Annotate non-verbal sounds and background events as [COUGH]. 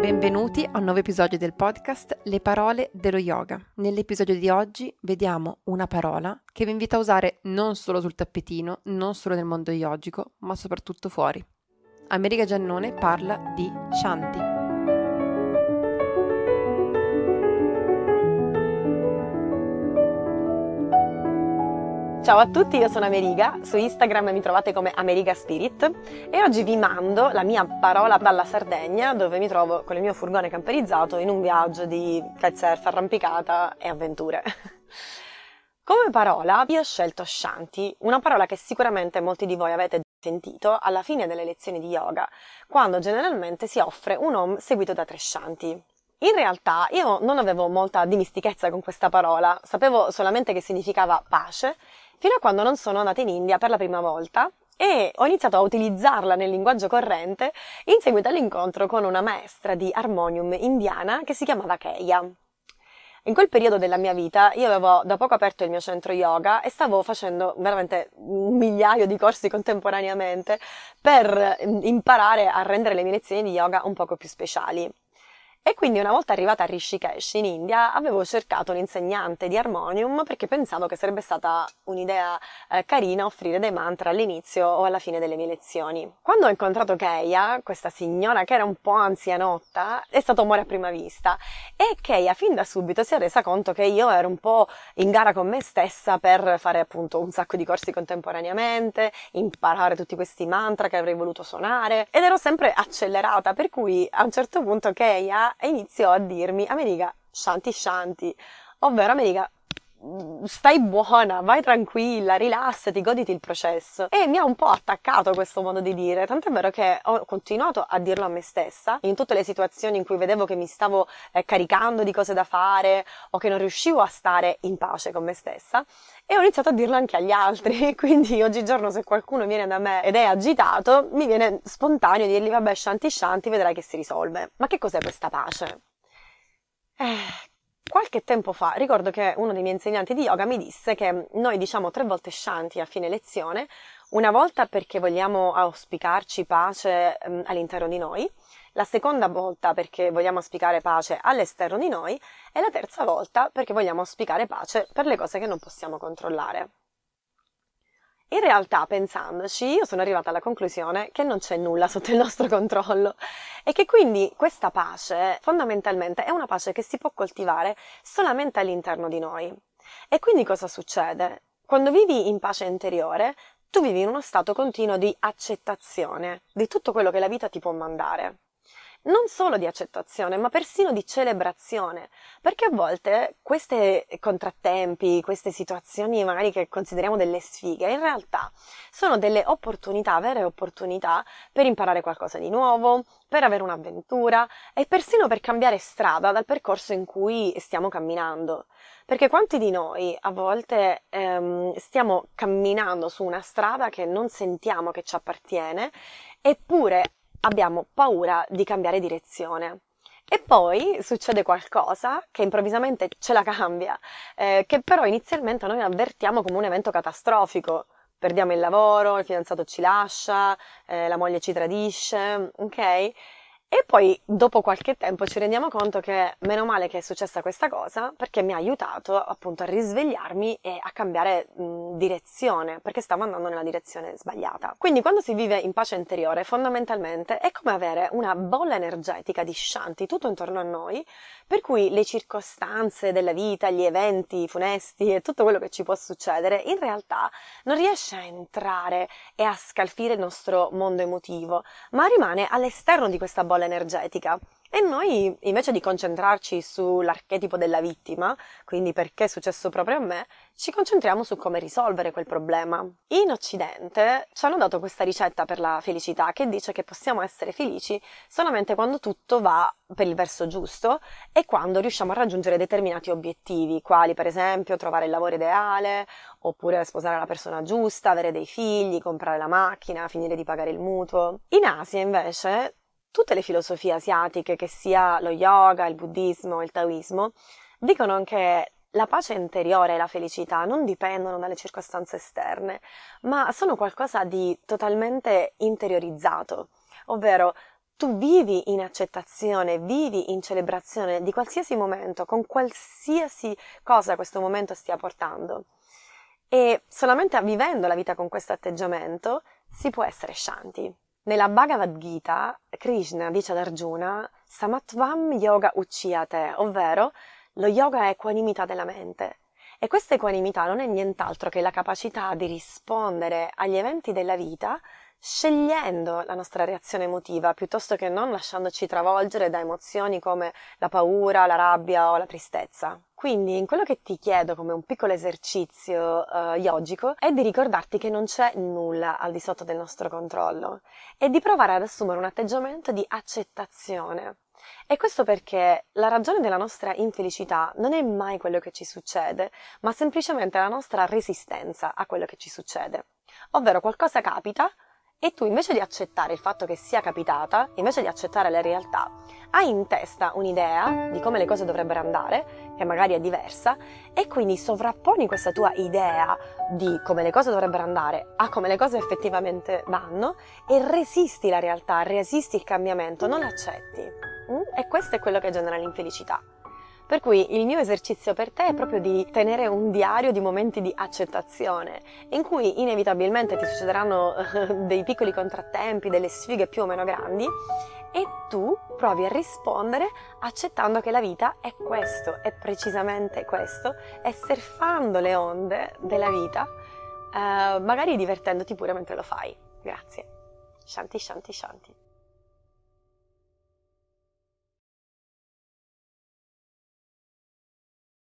Benvenuti a un nuovo episodio del podcast Le parole dello yoga. Nell'episodio di oggi vediamo una parola che vi invita a usare non solo sul tappetino, non solo nel mondo yogico, ma soprattutto fuori. America Giannone parla di Shanti. Ciao a tutti, io sono Ameriga, su Instagram mi trovate come Ameriga Spirit e oggi vi mando la mia parola dalla Sardegna dove mi trovo con il mio furgone camperizzato in un viaggio di kitesurf, arrampicata e avventure. [LAUGHS] Come parola io ho scelto Shanti, una parola che sicuramente molti di voi avete sentito alla fine delle lezioni di yoga, quando generalmente si offre un Om seguito da tre Shanti. In realtà io non avevo molta dimistichezza con questa parola, sapevo solamente che significava pace fino a quando non sono andata in India per la prima volta e ho iniziato a utilizzarla nel linguaggio corrente in seguito all'incontro con una maestra di armonium indiana che si chiamava Keia. In quel periodo della mia vita io avevo da poco aperto il mio centro yoga e stavo facendo veramente un migliaio di corsi contemporaneamente per imparare a rendere le mie lezioni di yoga un poco più speciali. E quindi una volta arrivata a Rishikesh in India avevo cercato un insegnante di armonium perché pensavo che sarebbe stata un'idea eh, carina offrire dei mantra all'inizio o alla fine delle mie lezioni. Quando ho incontrato Keia, questa signora che era un po' anzianotta, è stato amore a prima vista e Keia fin da subito si è resa conto che io ero un po' in gara con me stessa per fare appunto un sacco di corsi contemporaneamente, imparare tutti questi mantra che avrei voluto suonare ed ero sempre accelerata per cui a un certo punto Keia e iniziò a dirmi, America, shanti shanti, ovvero America, stai buona, vai tranquilla, rilassati, goditi il processo. E mi ha un po' attaccato questo modo di dire, tant'è vero che ho continuato a dirlo a me stessa in tutte le situazioni in cui vedevo che mi stavo eh, caricando di cose da fare o che non riuscivo a stare in pace con me stessa e ho iniziato a dirlo anche agli altri. [LAUGHS] Quindi oggigiorno se qualcuno viene da me ed è agitato, mi viene spontaneo dirgli vabbè shanti shanti, vedrai che si risolve. Ma che cos'è questa pace? Eh, Qualche tempo fa ricordo che uno dei miei insegnanti di yoga mi disse che noi diciamo tre volte shanti a fine lezione, una volta perché vogliamo auspicarci pace um, all'interno di noi, la seconda volta perché vogliamo auspicare pace all'esterno di noi e la terza volta perché vogliamo auspicare pace per le cose che non possiamo controllare. In realtà, pensandoci, io sono arrivata alla conclusione che non c'è nulla sotto il nostro controllo e che quindi questa pace fondamentalmente è una pace che si può coltivare solamente all'interno di noi. E quindi cosa succede? Quando vivi in pace interiore, tu vivi in uno stato continuo di accettazione di tutto quello che la vita ti può mandare non solo di accettazione, ma persino di celebrazione, perché a volte questi contrattempi, queste situazioni magari che consideriamo delle sfighe, in realtà sono delle opportunità, vere opportunità per imparare qualcosa di nuovo, per avere un'avventura e persino per cambiare strada dal percorso in cui stiamo camminando. Perché quanti di noi a volte ehm, stiamo camminando su una strada che non sentiamo che ci appartiene, eppure abbiamo paura di cambiare direzione. E poi succede qualcosa che improvvisamente ce la cambia, eh, che però inizialmente noi avvertiamo come un evento catastrofico. Perdiamo il lavoro, il fidanzato ci lascia, eh, la moglie ci tradisce, ok? E poi dopo qualche tempo ci rendiamo conto che meno male che è successa questa cosa perché mi ha aiutato appunto a risvegliarmi e a cambiare mh, direzione perché stavo andando nella direzione sbagliata. Quindi quando si vive in pace interiore fondamentalmente è come avere una bolla energetica di shanti tutto intorno a noi per cui le circostanze della vita, gli eventi funesti e tutto quello che ci può succedere in realtà non riesce a entrare e a scalfire il nostro mondo emotivo ma rimane all'esterno di questa bolla bolla energetica. E noi, invece di concentrarci sull'archetipo della vittima, quindi perché è successo proprio a me, ci concentriamo su come risolvere quel problema. In Occidente ci hanno dato questa ricetta per la felicità che dice che possiamo essere felici solamente quando tutto va per il verso giusto e quando riusciamo a raggiungere determinati obiettivi, quali per esempio trovare il lavoro ideale, oppure sposare la persona giusta, avere dei figli, comprare la macchina, finire di pagare il mutuo. In Asia invece tutte le filosofie asiatiche, che sia lo yoga, il buddismo, il taoismo, dicono che la pace interiore e la felicità non dipendono dalle circostanze esterne, ma sono qualcosa di totalmente interiorizzato, ovvero tu vivi in accettazione, vivi in celebrazione di qualsiasi momento, con qualsiasi cosa questo momento stia portando. E solamente vivendo la vita con questo atteggiamento si può essere shanti. Nella Bhagavad Gita, Krishna dice ad Arjuna, Samatvam Yoga Ucciyate, ovvero lo yoga è equanimità della mente. E questa equanimità non è nient'altro che la capacità di rispondere agli eventi della vita scegliendo la nostra reazione emotiva piuttosto che non lasciandoci travolgere da emozioni come la paura, la rabbia o la tristezza. Quindi, in quello che ti chiedo come un piccolo esercizio uh, yogico è di ricordarti che non c'è nulla al di sotto del nostro controllo e di provare ad assumere un atteggiamento di accettazione. E questo perché la ragione della nostra infelicità non è mai quello che ci succede, ma semplicemente la nostra resistenza a quello che ci succede. Ovvero qualcosa capita, e tu invece di accettare il fatto che sia capitata, invece di accettare la realtà, hai in testa un'idea di come le cose dovrebbero andare, che magari è diversa, e quindi sovrapponi questa tua idea di come le cose dovrebbero andare a come le cose effettivamente vanno e resisti la realtà, resisti il cambiamento, non l'accetti. Mm? E questo è quello che genera l'infelicità. Per cui il mio esercizio per te è proprio di tenere un diario di momenti di accettazione, in cui inevitabilmente ti succederanno dei piccoli contrattempi, delle sfighe più o meno grandi, e tu provi a rispondere accettando che la vita è questo, è precisamente questo, e surfando le onde della vita, eh, magari divertendoti pure mentre lo fai. Grazie. Shanti, shanti, shanti.